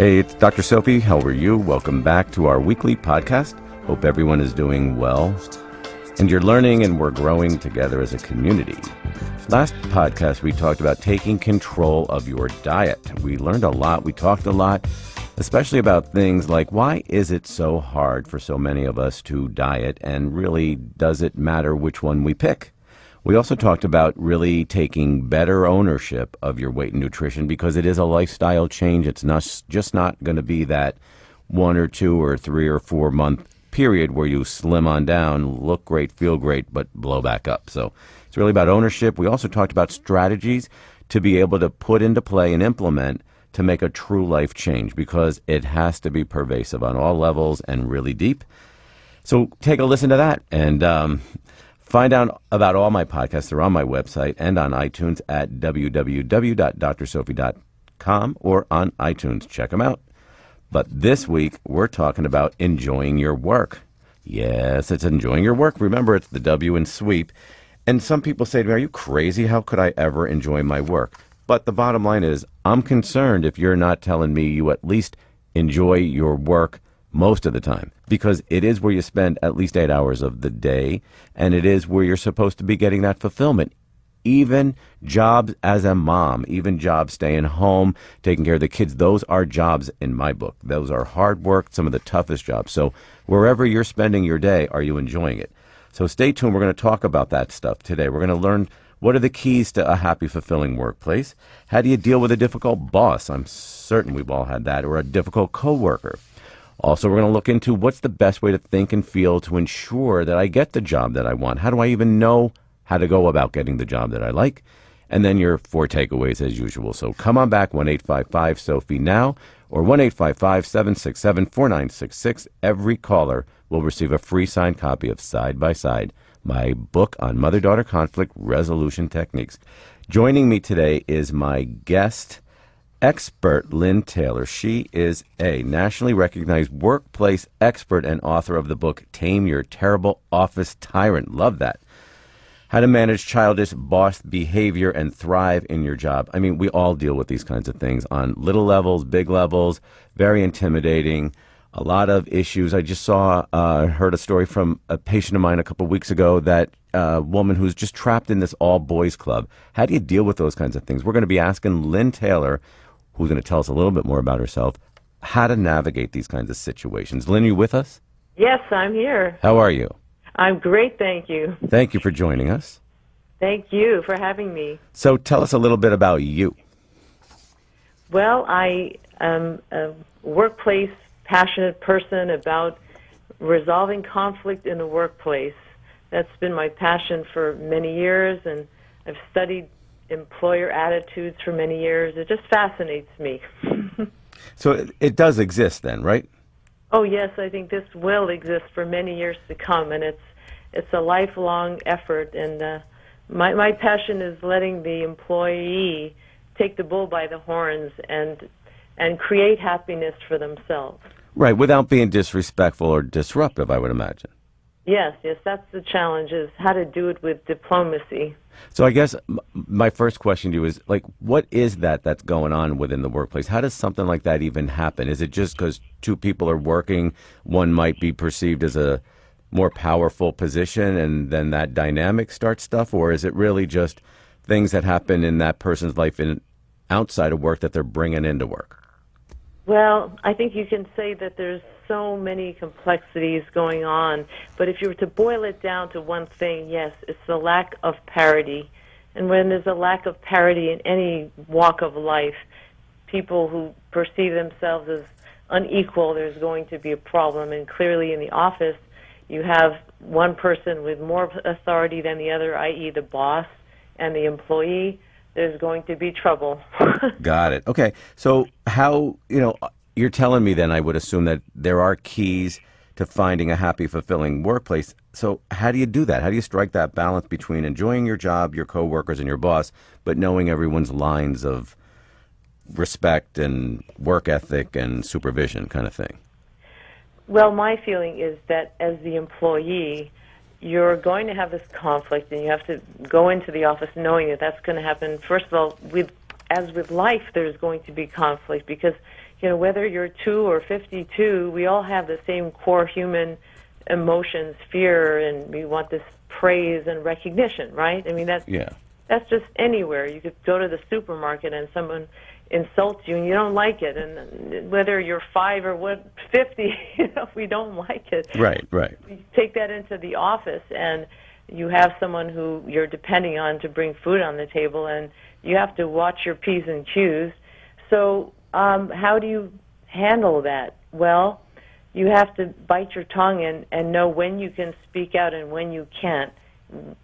Hey, it's Dr. Sophie. How are you? Welcome back to our weekly podcast. Hope everyone is doing well and you're learning and we're growing together as a community. Last podcast, we talked about taking control of your diet. We learned a lot, we talked a lot, especially about things like why is it so hard for so many of us to diet, and really, does it matter which one we pick? We also talked about really taking better ownership of your weight and nutrition because it is a lifestyle change. It's not just not going to be that one or two or three or four month period where you slim on down, look great, feel great, but blow back up. So it's really about ownership. We also talked about strategies to be able to put into play and implement to make a true life change because it has to be pervasive on all levels and really deep. So take a listen to that and um, Find out about all my podcasts. They're on my website and on iTunes at www.drsophie.com or on iTunes. Check them out. But this week, we're talking about enjoying your work. Yes, it's enjoying your work. Remember, it's the W in sweep. And some people say to me, Are you crazy? How could I ever enjoy my work? But the bottom line is, I'm concerned if you're not telling me you at least enjoy your work most of the time because it is where you spend at least eight hours of the day and it is where you're supposed to be getting that fulfillment. Even jobs as a mom, even jobs staying home, taking care of the kids, those are jobs in my book. Those are hard work, some of the toughest jobs. So wherever you're spending your day, are you enjoying it? So stay tuned. We're going to talk about that stuff today. We're going to learn what are the keys to a happy, fulfilling workplace? How do you deal with a difficult boss? I'm certain we've all had that, or a difficult coworker. Also, we're going to look into what's the best way to think and feel to ensure that I get the job that I want. How do I even know how to go about getting the job that I like? And then your four takeaways as usual. So come on back, 1 855 Sophie now or 1 855 767 4966. Every caller will receive a free signed copy of Side by Side, my book on mother daughter conflict resolution techniques. Joining me today is my guest expert Lynn Taylor. She is a nationally recognized workplace expert and author of the book Tame Your Terrible Office Tyrant. Love that. How to manage childish boss behavior and thrive in your job. I mean, we all deal with these kinds of things on little levels, big levels, very intimidating. A lot of issues. I just saw, uh, heard a story from a patient of mine a couple weeks ago that uh, woman who's just trapped in this all boys club. How do you deal with those kinds of things? We're going to be asking Lynn Taylor who's going to tell us a little bit more about herself, how to navigate these kinds of situations. Lynn, are you with us? Yes, I'm here. How are you? I'm great, thank you. Thank you for joining us. Thank you for having me. So tell us a little bit about you. Well, I am a workplace passionate person about resolving conflict in the workplace. That's been my passion for many years, and I've studied employer attitudes for many years. It just fascinates me. so it, it does exist then, right? Oh yes, I think this will exist for many years to come, and it's it's a lifelong effort. And uh, my my passion is letting the employee take the bull by the horns and and create happiness for themselves. Right, without being disrespectful or disruptive, I would imagine. Yes, yes, that's the challenge is how to do it with diplomacy. So I guess my first question to you is like, what is that that's going on within the workplace? How does something like that even happen? Is it just because two people are working, one might be perceived as a more powerful position, and then that dynamic starts stuff, or is it really just things that happen in that person's life in outside of work that they're bringing into work? Well, I think you can say that there's so many complexities going on. But if you were to boil it down to one thing, yes, it's the lack of parity. And when there's a lack of parity in any walk of life, people who perceive themselves as unequal, there's going to be a problem. And clearly in the office, you have one person with more authority than the other, i.e., the boss and the employee. There's going to be trouble. Got it. Okay. So, how, you know, you're telling me then I would assume that there are keys to finding a happy, fulfilling workplace. So how do you do that? How do you strike that balance between enjoying your job, your coworkers, and your boss, but knowing everyone's lines of respect and work ethic and supervision kind of thing? Well, my feeling is that as the employee, you're going to have this conflict, and you have to go into the office knowing that that's going to happen. First of all, with as with life, there's going to be conflict because you know, whether you're two or 52, we all have the same core human emotions, fear, and we want this praise and recognition, right? I mean, that's Yeah. that's just anywhere. You could go to the supermarket and someone insults you and you don't like it, and whether you're five or what fifty, you know, we don't like it. Right, right. You take that into the office and you have someone who you're depending on to bring food on the table, and you have to watch your p's and q's. So, um, how do you handle that? Well, you have to bite your tongue and, and know when you can speak out and when you can't.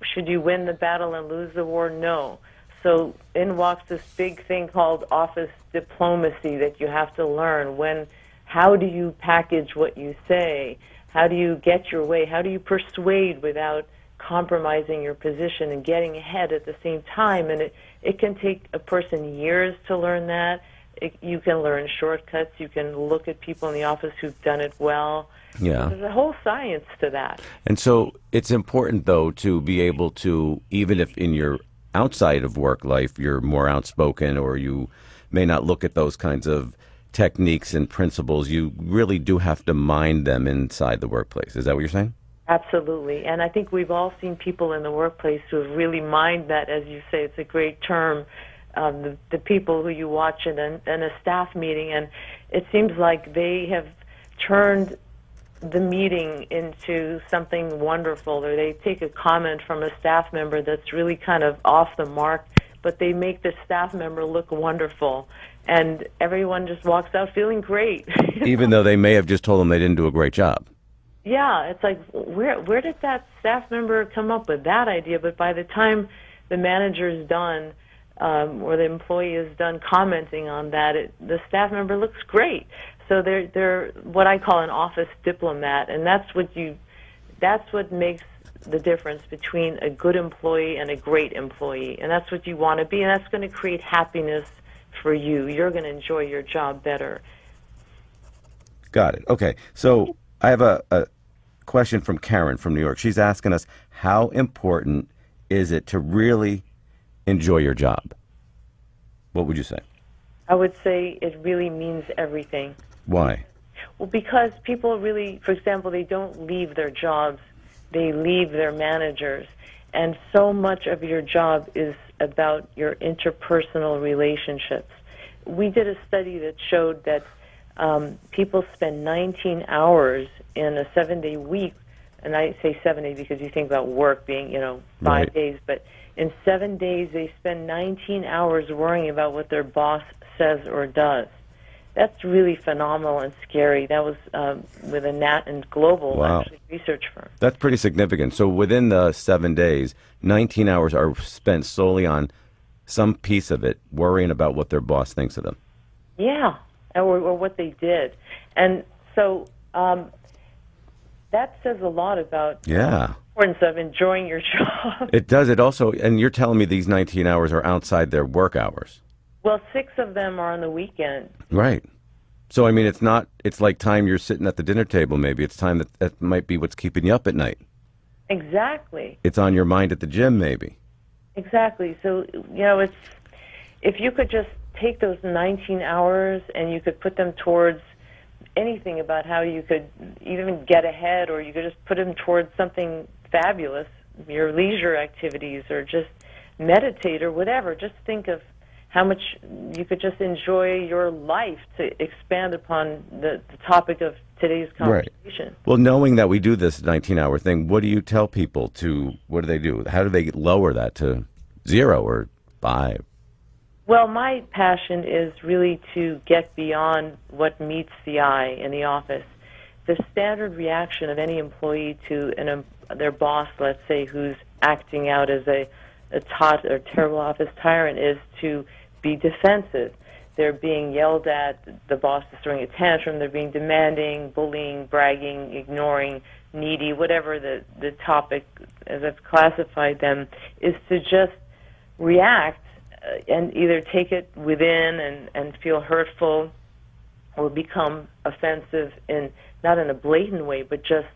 Should you win the battle and lose the war? No. So in walks this big thing called office diplomacy that you have to learn. When, how do you package what you say? How do you get your way? How do you persuade without compromising your position and getting ahead at the same time? And it, it can take a person years to learn that. It, you can learn shortcuts. You can look at people in the office who've done it well. Yeah. There's a whole science to that. And so it's important, though, to be able to, even if in your outside of work life you're more outspoken or you may not look at those kinds of techniques and principles, you really do have to mind them inside the workplace. Is that what you're saying? Absolutely. And I think we've all seen people in the workplace who have really mined that, as you say, it's a great term. Um, the, the people who you watch in a, in a staff meeting, and it seems like they have turned the meeting into something wonderful, or they take a comment from a staff member that's really kind of off the mark, but they make the staff member look wonderful, and everyone just walks out feeling great. Even though they may have just told them they didn't do a great job. Yeah, it's like where where did that staff member come up with that idea? But by the time the manager is done um, or the employee is done commenting on that, it, the staff member looks great. So they're they're what I call an office diplomat, and that's what you that's what makes the difference between a good employee and a great employee, and that's what you want to be, and that's going to create happiness for you. You're going to enjoy your job better. Got it. Okay. So I have a, a question from Karen from New York. She's asking us how important is it to really enjoy your job? What would you say? I would say it really means everything. Why? Well, because people really, for example, they don't leave their jobs, they leave their managers. And so much of your job is about your interpersonal relationships. We did a study that showed that um, people spend 19 hours in a seven day week, and I say seven days because you think about work being, you know, five Right. days, but in seven days they spend 19 hours worrying about what their boss says or does. That's really phenomenal and scary. That was um, with a Nat and Global Wow. actually research firm. That's pretty significant. So within the seven days, 19 hours are spent solely on some piece of it, worrying about what their boss thinks of them. Yeah, or, or what they did, and so um, that says a lot about Yeah. Importance of enjoying your job. It does. It also, and you're telling me these 19 hours are outside their work hours. well, six of them are on the weekend. Right. So, I mean, it's not, it's like time you're sitting at the dinner table, maybe. It's time that, that might be what's keeping you up at night. Exactly. It's on your mind at the gym, maybe. Exactly. So, you know, it's if you could just take those 19 hours and you could put them towards anything about how you could even get ahead or you could just put them towards something fabulous, your leisure activities or just meditate or whatever. Just think of how much you could just enjoy your life to expand upon the, the topic of today's conversation. Right. Well, knowing that we do this 19 hour thing, what do you tell people to, what do they do? How do they lower that to zero or five? Well, my passion is really to get beyond what meets the eye in the office. The standard reaction of any employee to an, their boss, let's say, who's acting out as a, a tot or terrible office tyrant, is to be defensive. They're being yelled at, the boss is throwing a tantrum, they're being demanding, bullying, bragging, ignoring, needy, whatever the, the topic, as I've classified them, is to just react uh, and either take it within and, and feel hurtful or become offensive in not in a blatant way but just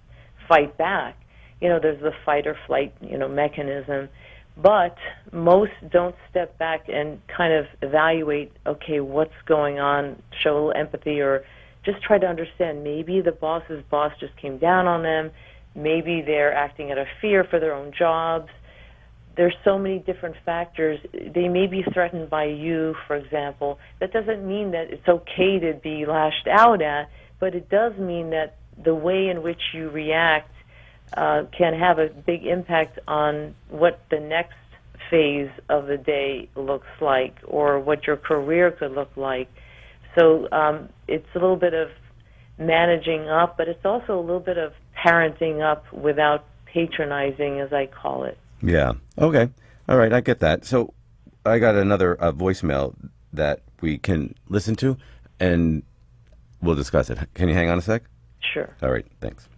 fight back you know there's the fight or flight you know mechanism But most don't step back and kind of evaluate, okay, what's going on, show a little empathy, or just try to understand maybe the boss's boss just came down on them, maybe they're acting out of fear for their own jobs. There's so many different factors. They may be threatened by you, for example. That doesn't mean that it's okay to be lashed out at, but it does mean that the way in which you react uh, can have a big impact on what the next phase of the day looks like or what your career could look like. So um, it's a little bit of managing up, but it's also a little bit of parenting up without patronizing, as I call it. Yeah. Okay. All right. I get that. So I got another uh, voicemail that we can listen to, and we'll discuss it. Can you hang on a sec? Sure. All right. Thanks.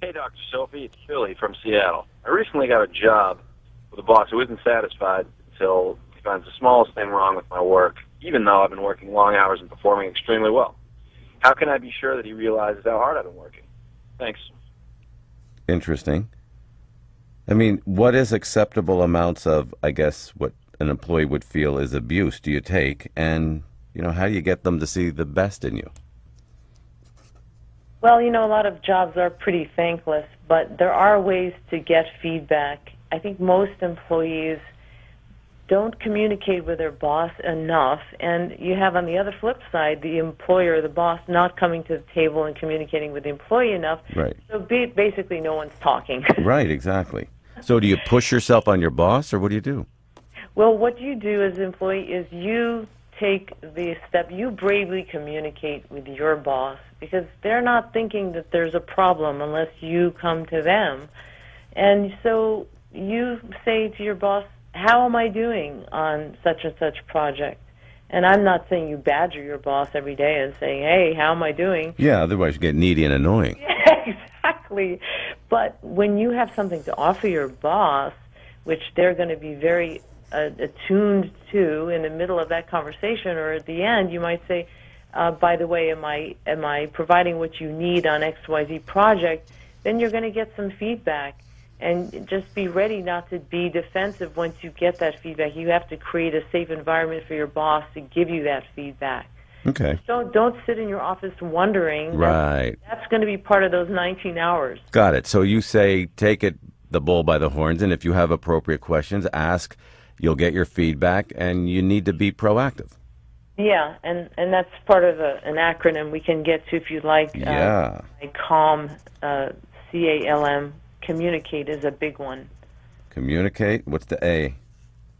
Hey, Dr. Sophie, it's Billy from Seattle. I recently got a job with a boss who isn't satisfied until he finds the smallest thing wrong with my work, even though I've been working long hours and performing extremely well. How can I be sure that he realizes how hard I've been working? Thanks. Interesting. I mean, what is acceptable amounts of, I guess, what an employee would feel is abuse do you take? And, you know, how do you get them to see the best in you? Well, you know, a lot of jobs are pretty thankless, but there are ways to get feedback. I think most employees don't communicate with their boss enough, and you have on the other flip side the employer, the boss, not coming to the table and communicating with the employee enough. Right. So be, basically, no one's talking. Right, exactly. So do you push yourself on your boss, or what do you do? Well, what you do as an employee is you take the step, you bravely communicate with your boss because they're not thinking that there's a problem unless you come to them. And so you say to your boss, How am I doing on such and such project? And I'm not saying you badger your boss every day and saying, Hey, how am I doing? Yeah, otherwise you get needy and annoying. exactly. But when you have something to offer your boss, which they're going to be very uh, attuned to in the middle of that conversation or at the end, you might say, uh, by the way, am I am I providing what you need on XYZ project? Then you're going to get some feedback, and just be ready not to be defensive once you get that feedback. You have to create a safe environment for your boss to give you that feedback. Okay. Don't don't sit in your office wondering. Right. That's, that's going to be part of those 19 hours. Got it. So you say take it the bull by the horns, and if you have appropriate questions, ask. You'll get your feedback, and you need to be proactive. Yeah, and and that's part of a, an acronym we can get to if you'd like. Yeah. Uh, CALM, uh, C A L M. Communicate is a big one. Communicate. What's the A?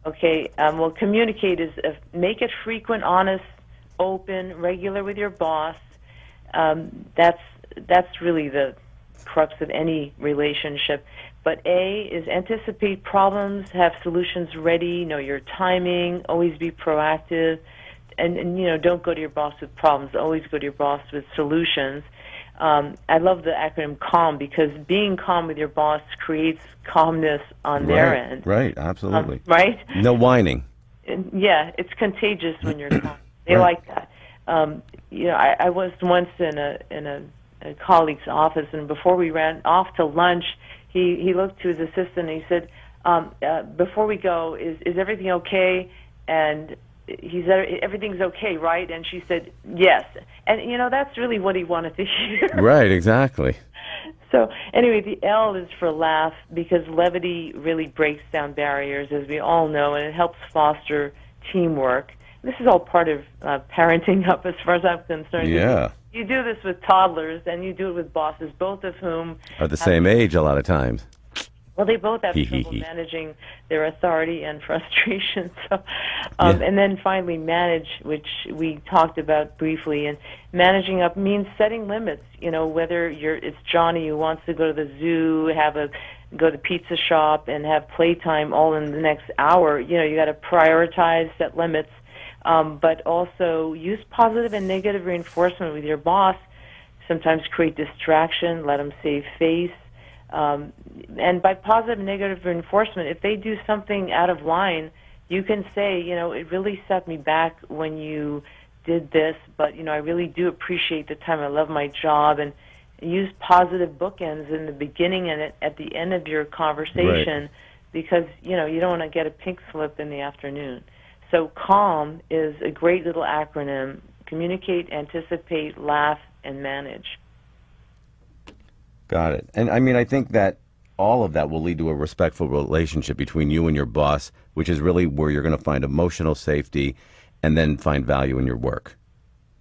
Okay. Um, well, communicate is uh, make it frequent, honest, open, regular with your boss. Um, that's that's really the crux of any relationship. But A is anticipate problems, have solutions ready, know your timing, always be proactive, and, and you know don't go to your boss with problems. Always go to your boss with solutions. Um, I love the acronym CALM because being calm with your boss creates calmness on their end. Right. Absolutely. Um, right. No whining. And, yeah, it's contagious when you're calm. They Right. like that. Um, you know, I, I was once in a in a, a colleague's office, and before we ran off to lunch, he he looked to his assistant and he said, um, uh, "Before we go, is is everything okay?" And he said, "Everything's okay, right?" And she said, "Yes." And you know, that's really what he wanted to hear. Right. Exactly. So anyway, the L is for laugh because levity really breaks down barriers, as we all know, and it helps foster teamwork. This is all part of uh, parenting up, as far as I'm concerned. Yeah. You do this with toddlers, and you do it with bosses, both of whom Are the same age a lot of times. Well, they both have trouble managing their authority and frustration. So, um, Yeah. and then finally, manage, which we talked about briefly. And managing up means setting limits. You know, whether you're it's Johnny who wants to go to the zoo, have a go to the pizza shop, and have playtime all in the next hour. You know, you got to prioritize, set limits, um, but also use positive and negative reinforcement with your boss. Sometimes create distraction, let them save face. Um, and by positive and negative reinforcement, if they do something out of line, you can say, you know, it really set me back when you did this, but you know, I really do appreciate the time. I love my job, and use positive bookends in the beginning and at, at the end of your conversation because you know you don't want to get a pink slip in the afternoon. So calm is a great little acronym. Communicate, anticipate, laugh, and manage. Got it. And I mean, I think that all of that will lead to a respectful relationship between you and your boss, which is really where you're going to find emotional safety and then find value in your work.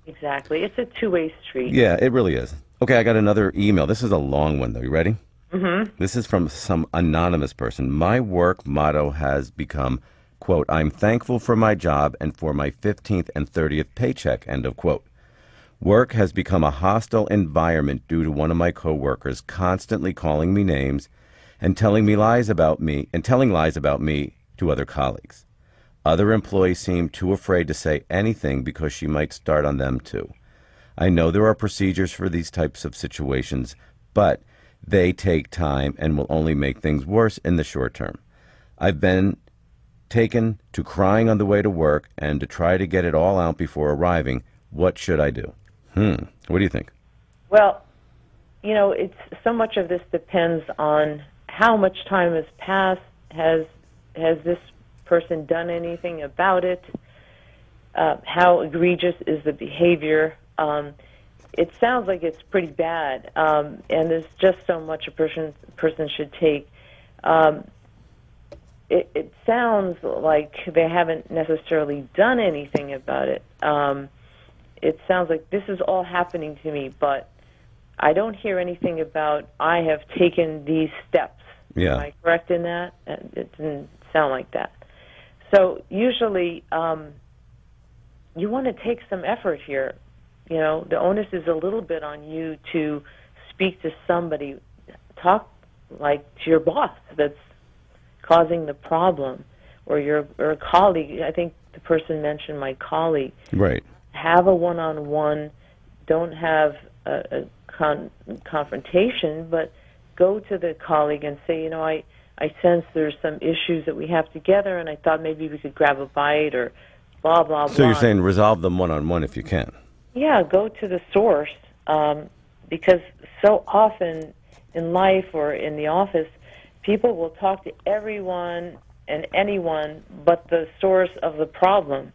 Exactly. It's a two way street. Yeah, it really is. Okay, I got another email. This is a long one, though. You ready? Mm-hmm. This is from some anonymous person. My work motto has become, quote, I'm thankful for my job and for my 15th and 30th paycheck, end of quote. Work has become a hostile environment due to one of my coworkers constantly calling me names and telling me lies about me and telling lies about me to other colleagues. Other employees seem too afraid to say anything because she might start on them too. I know there are procedures for these types of situations, but they take time and will only make things worse in the short term. I've been taken to crying on the way to work and to try to get it all out before arriving. What should I do? Hmm. What do you think? Well, you know, it's so much of this depends on how much time has passed. Has has this person done anything about it? Uh, how egregious is the behavior? Um, it sounds like it's pretty bad, um, and there's just so much a person person should take. Um, it, it sounds like they haven't necessarily done anything about it. Um, it sounds like this is all happening to me, but I don't hear anything about I have taken these steps. Yeah. Am I correct in that? It didn't sound like that. So usually, um, you want to take some effort here. You know, the onus is a little bit on you to speak to somebody, talk like to your boss that's causing the problem, or your or a colleague. I think the person mentioned my colleague. Right. Have a one-on-one. Don't have a, a con- confrontation, but go to the colleague and say, you know, I I sense there's some issues that we have together, and I thought maybe we could grab a bite or blah blah blah. So you're saying resolve them one on one if you can. Yeah, go to the source um, because so often in life or in the office, people will talk to everyone and anyone but the source of the problem.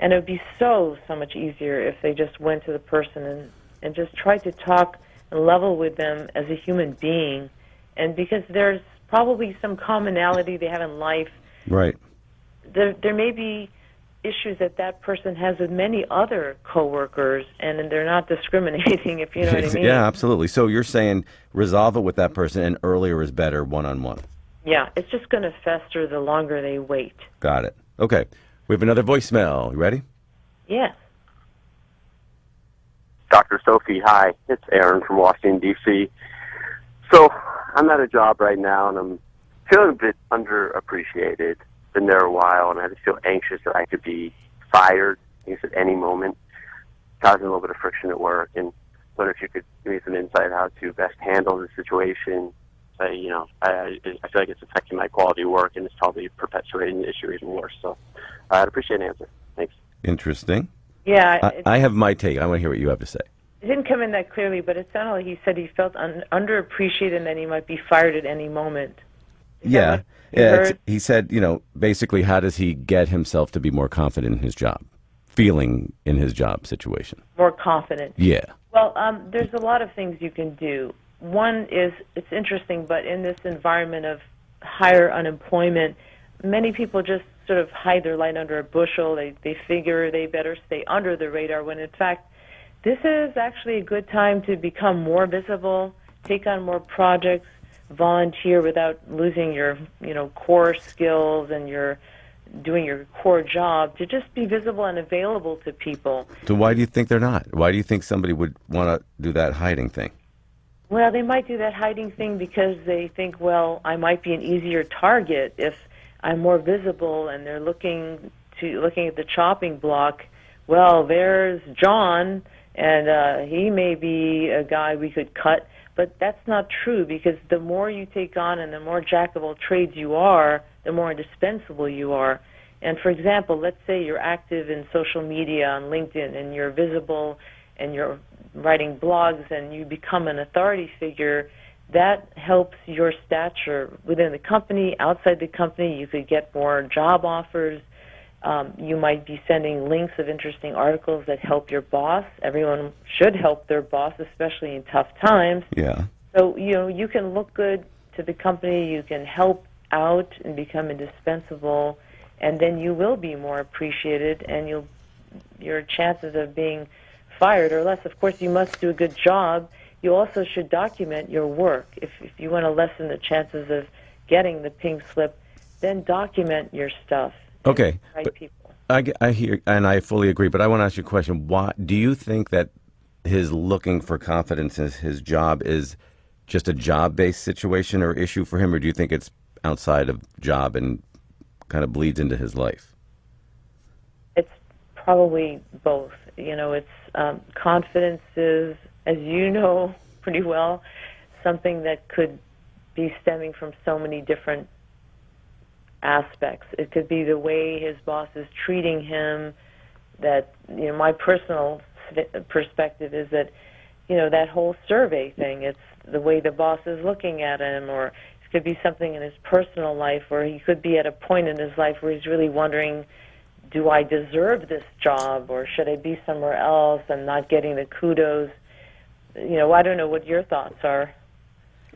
And it would be so, so much easier if they just went to the person and, and just tried to talk and level with them as a human being. And because there's probably some commonality they have in life, Right. there, there may be issues that that person has with many other coworkers, and they're not discriminating, if you know what I mean. Yeah, absolutely. So you're saying resolve it with that person and earlier is better one on one. Yeah, it's just going to fester the longer they wait. Got it. Okay. We have another voicemail. You ready? Yeah. Dr. Sophie, hi. It's Aaron from Washington, D.C. So I'm at a job right now, and I'm feeling a bit underappreciated. Been there a while, and I just feel anxious that I could be fired I guess, at any moment, causing a little bit of friction at work. And wonder if you could give me some insight how to best handle the situation. I, you know, I, I feel like it's affecting my quality of work, and it's probably perpetuating the issue even worse. So I'd appreciate an answer. Thanks. Interesting. Yeah, I, I have my take. I want to hear what you have to say. it didn't come in that clearly, but it sounded like he said he felt un- underappreciated and that he might be fired at any moment. Is Yeah. what Yeah, it's, he said, you know, basically, how does he get himself to be more confident in his job, feeling in his job situation? More confident. Yeah. Well, um, there's a lot of things you can do. One is it's interesting, but in this environment of higher unemployment, many people just sort of hide their light under a bushel. They they figure they better stay under the radar when in fact this is actually a good time to become more visible, take on more projects, volunteer without losing your you know core skills and your doing your core job to just be visible and available to people. So why do you think they're not? Why do you think somebody would want to do that hiding thing? Well, they might do that hiding thing because they think, well, I might be an easier target if I'm more visible, and they're looking to looking at the chopping block. Well, there's John, and uh, he may be a guy we could cut, but that's not true because the more you take on and the more jack of all trades you are, the more indispensable you are. And for example, let's say you're active in social media on LinkedIn and you're visible and you're writing blogs and you become an authority figure, that helps your stature within the company, outside the company. You could get more job offers. Um, you might be sending links of interesting articles that help your boss. Everyone should help their boss, especially in tough times. Yeah. So, you know, you can look good to the company, you can help out and become indispensable, and then you will be more appreciated and you'll your chances of being fired or less. Of course, you must do a good job. You also should document your work. If if you want to lessen the chances of getting the pink slip, then document your stuff. Okay, Right people. I, I hear and I fully agree, but I want to ask you a question. Why do you think that his looking for confidence in his job is just a job-based situation or issue for him, or do you think it's outside of job and kind of bleeds into his life? It's probably both. You know, it's um, confidence is, as you know pretty well, something that could be stemming from so many different aspects. It could be the way his boss is treating him. That you know, my personal perspective is that you know that whole survey thing. It's the way the boss is looking at him, or it could be something in his personal life, or he could be at a point in his life where he's really wondering do I deserve this job or should I be somewhere else? I'm not getting the kudos. You know, I don't know what your thoughts are.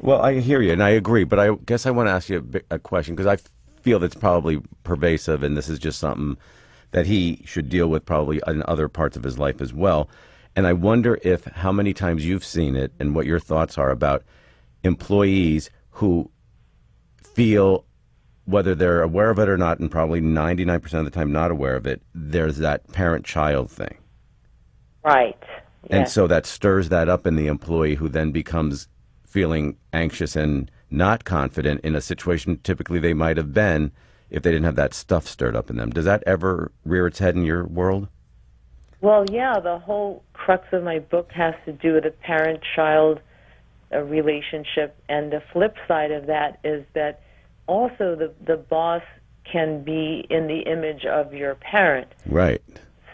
Well, I hear you, and I agree, but I guess I want to ask you a, a question because I feel that's probably pervasive, and this is just something that he should deal with probably in other parts of his life as well. And I wonder if how many times you've seen it and what your thoughts are about employees who feel, whether they're aware of it or not, and probably 99% of the time not aware of it, there's that parent child thing. Right. And so that stirs that up in the employee who then becomes feeling anxious and not confident in a situation typically they might have been if they didn't have that stuff stirred up in them. Does that ever rear its head in your world? Well, yeah, the whole crux of my book has to do with a parent child uh, relationship. And the flip side of that is that also the, the boss can be in the image of your parent. Right.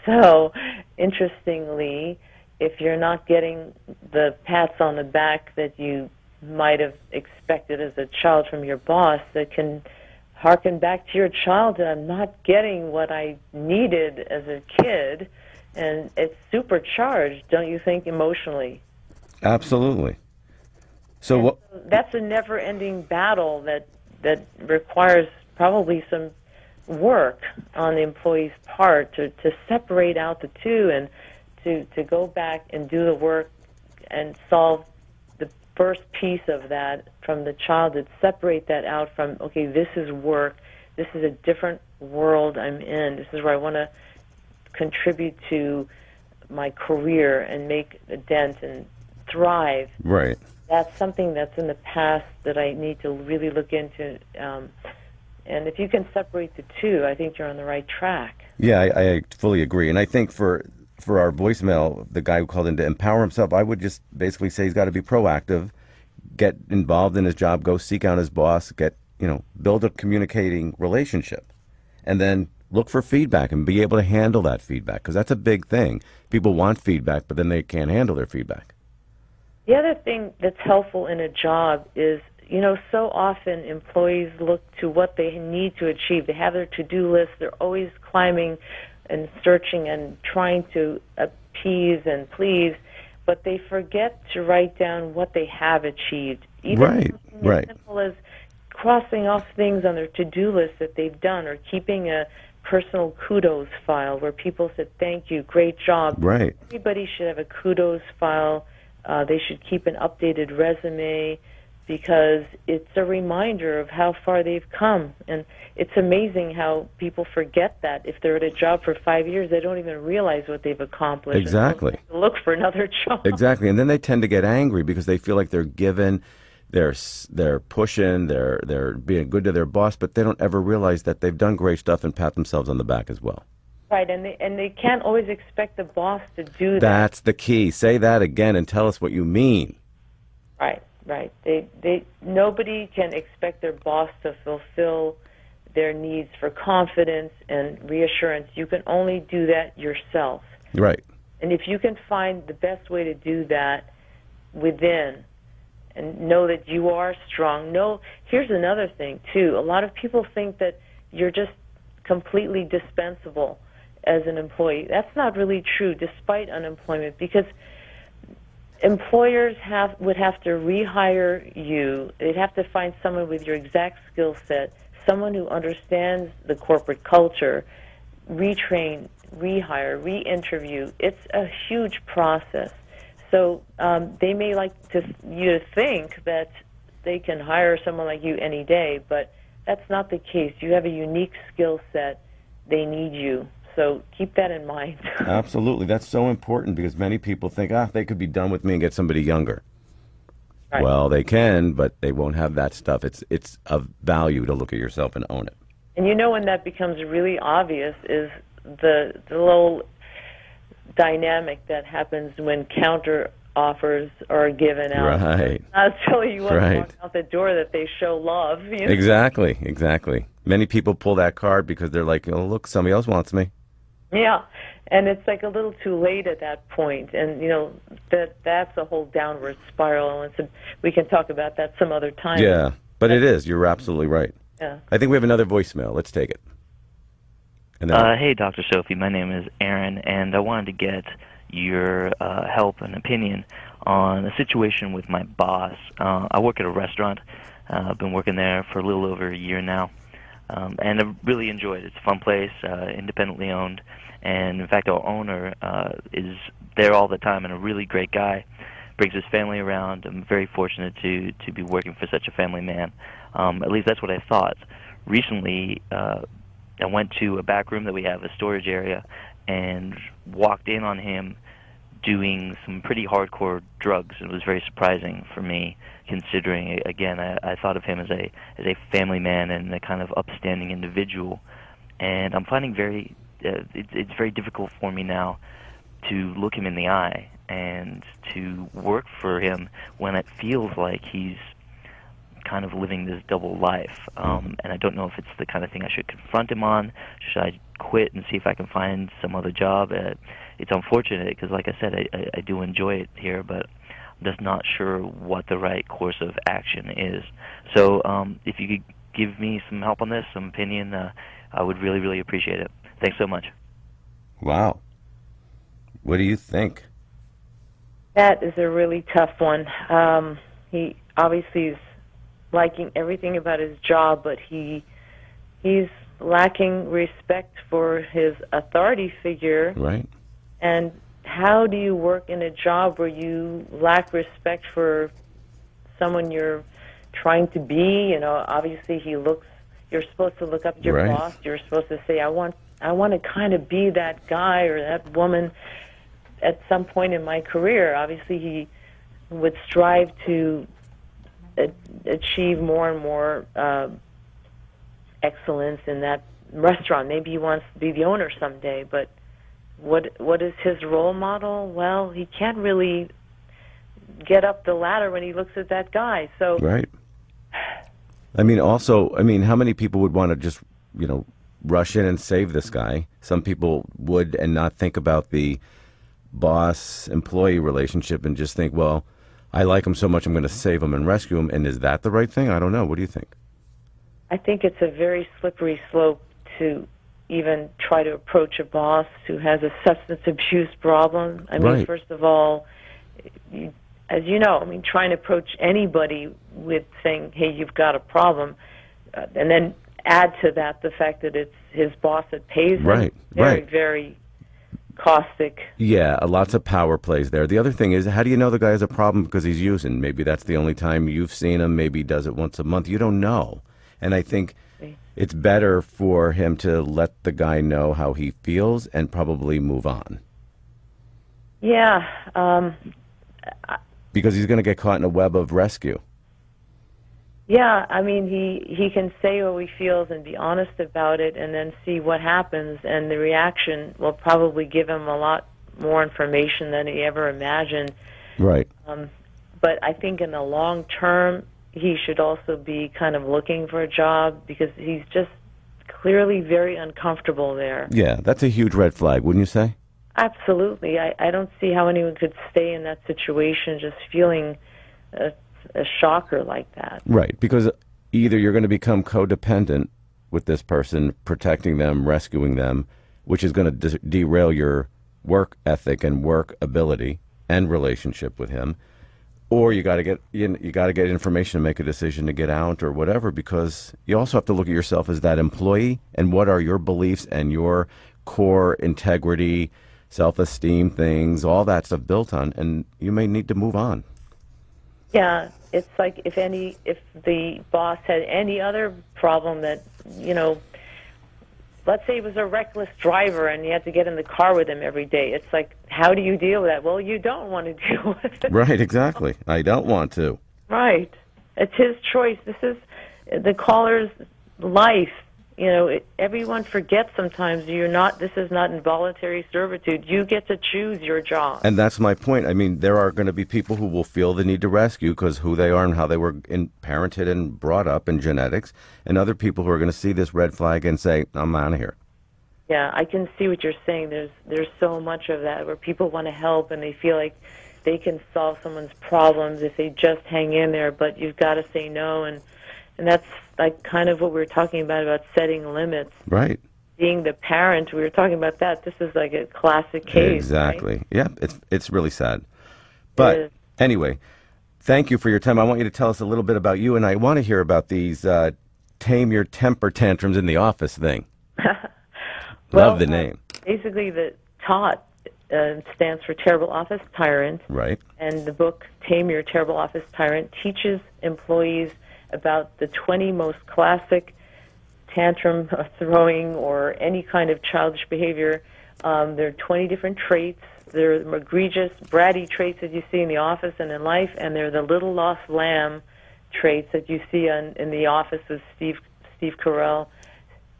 So, interestingly, if you're not getting the pats on the back that you might have expected as a child from your boss, that can harken back to your childhood. I'm not getting what I needed as a kid, and it's supercharged, don't you think, emotionally? Absolutely. So what? That's a never-ending battle that that requires probably some work on the employee's part to, to separate out the two and to, to go back and do the work and solve the first piece of that from the childhood, separate that out from, okay, this is work, this is a different world I'm in, this is where I want to contribute to my career and make a dent and thrive. Right. That's something that's in the past that I need to really look into. Um, and if you can separate the two, I think you're on the right track. Yeah, I, I fully agree, and I think for for our voicemail, the guy who called in to empower himself, I would just basically say he's got to be proactive, get involved in his job, go seek out his boss, get you know, build a communicating relationship, and then look for feedback and be able to handle that feedback because that's a big thing. People want feedback, but then they can't handle their feedback. The other thing that's helpful in a job is, you know, so often employees look to what they need to achieve. They have their to-do list. They're always climbing and searching and trying to appease and please, but they forget to write down what they have achieved. Even Right, right. As simple as crossing off things on their to-do list that they've done or keeping a personal kudos file where people said, thank you, great job. Right. Everybody should have a kudos file. Uh, they should keep an updated resume because it's a reminder of how far they've come. And it's amazing how people forget that. If they're at a job for five years, they don't even realize what they've accomplished. Exactly. Look for another job. Exactly, and then they tend to get angry because they feel like they're given, they're s- they're pushing, they're they're being good to their boss, but they don't ever realize that they've done great stuff and pat themselves on the back as well. Right, and they and they can't always expect the boss to do that. That's the key. Say that again and tell us what you mean. Right, right. They they nobody can expect their boss to fulfill their needs for confidence and reassurance. You can only do that yourself. Right. And if you can find the best way to do that within and know that you are strong. No, here's another thing too. A lot of people think that you're just completely dispensable as an employee. That's not really true despite unemployment because employers have would have to rehire you. They'd have to find someone with your exact skill set, someone who understands the corporate culture, retrain, rehire, re-interview. It's a huge process. So um, they may like to you to think that they can hire someone like you any day, but that's not the case. You have a unique skill set. They need you. So keep that in mind. Absolutely. That's so important because many people think, ah, they could be done with me and get somebody younger. Right. Well, they can, but they won't have that stuff. It's it's of value to look at yourself and own it. And you know when that becomes really obvious is the the little dynamic that happens when counter offers are given out. Right. Not until you want Right. walk out the door that they show love. You know? Exactly, exactly. Many people pull that card because they're like, oh, look, somebody else wants me. Yeah, and it's like a little too late at that point, and you know that that's a whole downward spiral, and so we can talk about that some other time. Yeah, but it is. You're absolutely right. Yeah. I think we have another voicemail. Let's take it. And then, Uh, hey, Dr. Sophie. My name is Aaron, and I wanted to get your uh, help and opinion on a situation with my boss. Uh, I work at a restaurant. Uh, I've been working there for a little over a year now, um, and I've really enjoyed it. It's a fun place, uh, independently owned, and in fact, our owner uh, is there all the time and a really great guy. Brings his family around. I'm very fortunate to to be working for such a family man. Um, at least that's what I thought. Recently, uh, I went to a back room that we have, a storage area, and walked in on him doing some pretty hardcore drugs. It was very surprising for me, considering again I, I thought of him as a as a family man and a kind of upstanding individual. And I'm finding very uh, it's it's very difficult for me now to look him in the eye and to work for him when it feels like he's kind of living this double life. Um, and I don't know if it's the kind of thing I should confront him on. Should I quit and see if I can find some other job? Uh, it's unfortunate because, like I said, I, I, I do enjoy it here, but I'm just not sure what the right course of action is. So um, if you could give me some help on this, some opinion, uh, I would really, really appreciate it. Thanks so much. wow. What do you think? That is a really tough one. Um, he obviously is liking everything about his job, but he he's lacking respect for his authority figure. Right? And how do you work in a job where you lack respect for someone you're trying to be? You know, obviously he looks. You're supposed to look up to your Right. boss. You're supposed to say, "I want, I want to kind of be that guy or that woman." At some point in my career, obviously he would strive to a- achieve more and more uh, excellence in that restaurant. Maybe he wants to be the owner someday, but what what is his role model? Well, he can't really get up the ladder when he looks at that guy. So Right. I mean, also, I mean, how many people would want to just, you know, rush in and save this guy? Some people would and not think about the boss employee relationship and just think, well, I like him so much, I'm going to save him and rescue him. And is that the right thing? I don't know. What do you think? I think it's a very slippery slope to even try to approach a boss who has a substance abuse problem. I mean, Right. first of all, you, as you know, I mean, trying to approach anybody with saying, "Hey, you've got a problem," uh, and then add to that the fact that it's his boss that pays him. Right, Very, right. very caustic. Yeah, uh, lots of power plays there. The other thing is, how do you know the guy has a problem because he's using? Maybe that's the only time you've seen him. Maybe he does it once a month. You don't know. And I think it's better for him to let the guy know how he feels and probably move on Yeah. Um, because he's going to get caught in a web of rescue. Yeah, I mean, he he can say what he feels and be honest about it, and then see what happens. And the reaction will probably give him a lot more information than he ever imagined. Right. Um, but I think in the long term, he should also be kind of looking for a job because he's just clearly very uncomfortable there. Yeah, that's a huge red flag, wouldn't you say? Absolutely, I I don't see how anyone could stay in that situation just feeling uh, a shocker like that. Right, because either you're going to become codependent with this person, protecting them, rescuing them, which is going to de- derail your work ethic and work ability and relationship with him, or you got to get you, you got to get information to make a decision to get out or whatever. Because you also have to look at yourself as that employee and what are your beliefs and your core integrity, self-esteem things, all that stuff built on, and you may need to move on. Yeah, it's like if any if the boss had any other problem that you know let's say he was a reckless driver and you had to get in the car with him every day it's like how do you deal with that well you don't want to deal with it Right, exactly. I don't want to. right it's his choice this is the caller's life you know it, everyone forgets sometimes you're not this is not involuntary servitude you get to choose your job And that's my point. I mean, there are going to be people who will feel the need to rescue because who they are and how they were in, parented and brought up in genetics, and other people who are going to see this red flag and say, "I'm out of here." Yeah, I can see what you're saying. There's there's so much of that where people want to help and they feel like they can solve someone's problems if they just hang in there, but you've got to say no and and that's like kind of what we were talking about about setting limits. Right. Being the parent, we were talking about that. This is like a classic case. exactly. right? Yeah, it's it's really sad. But anyway, thank you for your time. I want you to tell us a little bit about you, and I want to hear about these uh, tame your temper tantrums in the office thing. Well, Love the uh, name. Basically, the TOT uh, stands for Terrible Office Tyrant. Right. and the book Tame Your Terrible Office Tyrant teaches employees about the 20 most classic tantrum throwing or any kind of childish behavior. Um, there are 20 different traits. They're egregious, bratty traits that you see in the office and in life, and they're the little lost lamb traits that you see on, in the office with Steve Steve Carell.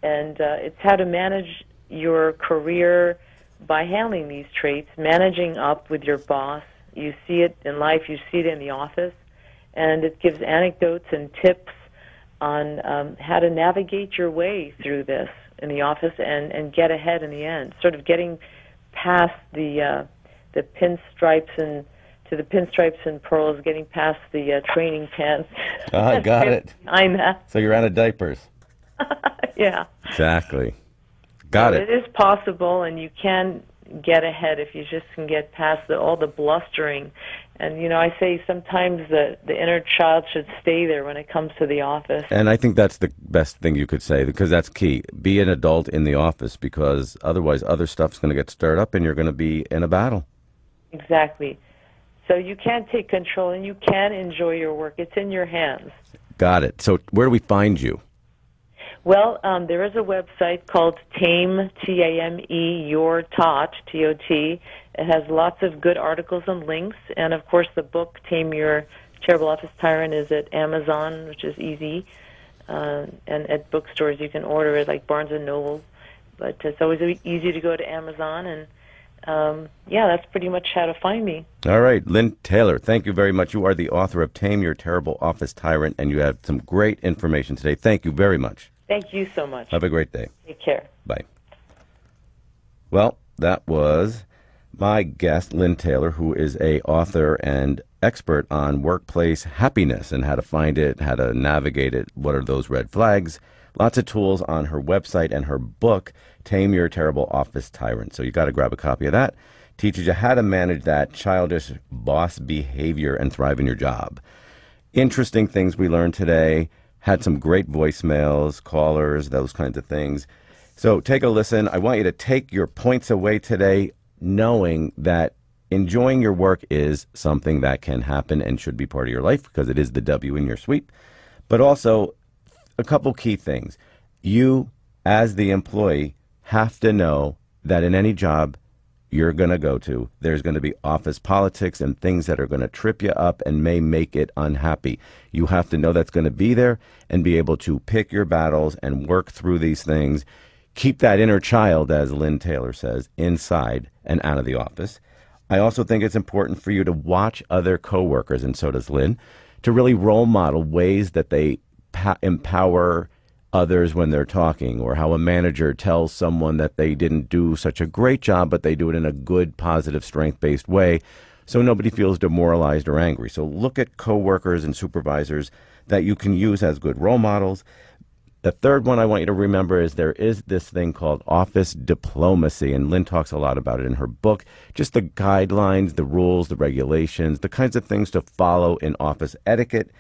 And uh, it's how to manage your career by handling these traits, managing up with your boss. You see it in life, you see it in the office, and it gives anecdotes and tips on um, how to navigate your way through this in the office and, and get ahead in the end. Sort of getting past the uh, the pinstripes and to the pinstripes and pearls, getting past the uh, training pants. I got it. I'm that. So you're out of diapers. Yeah. Exactly. Got It it. is possible, and you can get ahead if you just can get past the, all the blustering. And you know, I say sometimes the the inner child should stay there when it comes to the office. And I think that's the best thing you could say because that's key. Be an adult in the office because otherwise other stuff's going to get stirred up and you're going to be in a battle. Exactly. So you can take control and you can enjoy your work. It's in your hands. Got it. So where do we find you? Well, um, there is a website called Tame T A M E Your Tot T O T. It has lots of good articles and links, and of course, the book Tame Your Terrible Office Tyrant is at Amazon, which is easy, uh, and at bookstores you can order it like Barnes and Noble. But it's always easy to go to Amazon, and um, yeah, that's pretty much how to find me. All right, Lynn Taylor, thank you very much. You are the author of Tame Your Terrible Office Tyrant, and you have some great information today. Thank you very much. Thank you so much. Have a great day. Take care. Bye. Well, that was my guest, Lynn Taylor, who is a author and expert on workplace happiness and how to find it, how to navigate it, what are those red flags. Lots of tools on her website and her book, Tame Your Terrible Office Tyrant. So you got to grab a copy of that. Teaches you how to manage that childish boss behavior and thrive in your job. Interesting things we learned today. Had some great voicemails, callers, those kinds of things. So take a listen. I want you to take your points away today, knowing that enjoying your work is something that can happen and should be part of your life because it is the W in your sweep. But also, a couple key things. You, as the employee, have to know that in any job you're going to go to, there's going to be office politics and things that are going to trip you up and may make it unhappy. You have to know that's going to be there and be able to pick your battles and work through these things. Keep that inner child, as Lynn Taylor says, inside and out of the office. I also think it's important for you to watch other coworkers, and so does Lynn, to really role model ways that they empower others when they're talking, or how a manager tells someone that they didn't do such a great job, but they do it in a good, positive, strength based way. so nobody feels demoralized or angry. So look at coworkers and supervisors that you can use as good role models. The third one I want you to remember is there is this thing called office diplomacy, and Lynn talks a lot about it in her book. Just the guidelines, the rules, the regulations, the kinds of things to follow in office etiquette.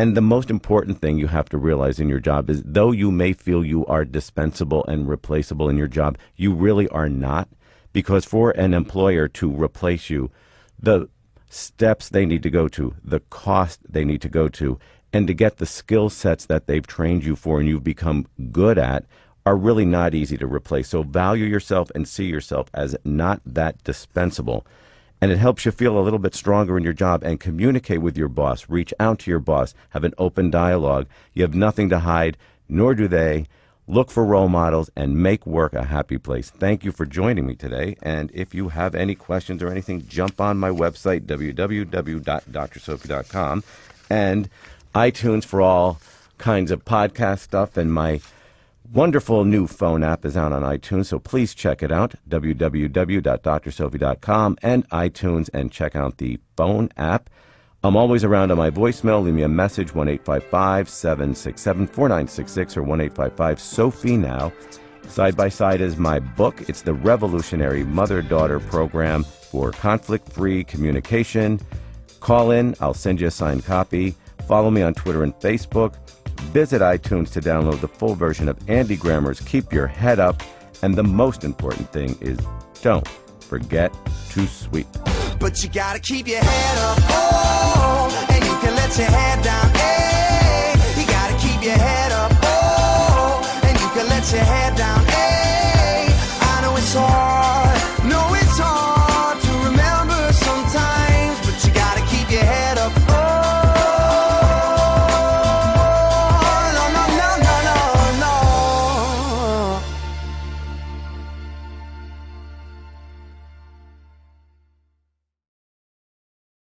And the most important thing you have to realize in your job is though you may feel you are dispensable and replaceable in your job, you really are not. Because for an employer to replace you, the steps they need to go to, the cost they need to go to, and to get the skill sets that they've trained you for and you've become good at are really not easy to replace. So value yourself and see yourself as not that dispensable. And it helps you feel a little bit stronger in your job and communicate with your boss. Reach out to your boss. Have an open dialogue. You have nothing to hide, nor do they. Look for role models and make work a happy place. Thank you for joining me today. And if you have any questions or anything, jump on my website, www.drsophie.com. And iTunes for all kinds of podcast stuff, and my wonderful new phone app is out on iTunes, so please check it out, www.drsophie.com and iTunes, and check out the phone app. I'm always around on my voicemail. Leave me a message, 1 767 4966 or 1 Sophie Now. Side by Side is my book. It's the revolutionary mother daughter program for conflict free communication. Call in, I'll send you a signed copy. Follow me on Twitter and Facebook. Visit iTunes to download the full version of Andy Grammer's Keep Your Head Up. And the most important thing is don't forget to sweep. But you gotta keep your head up, oh, and you can let your head down, hey. You gotta keep your head up, oh, and you can let your head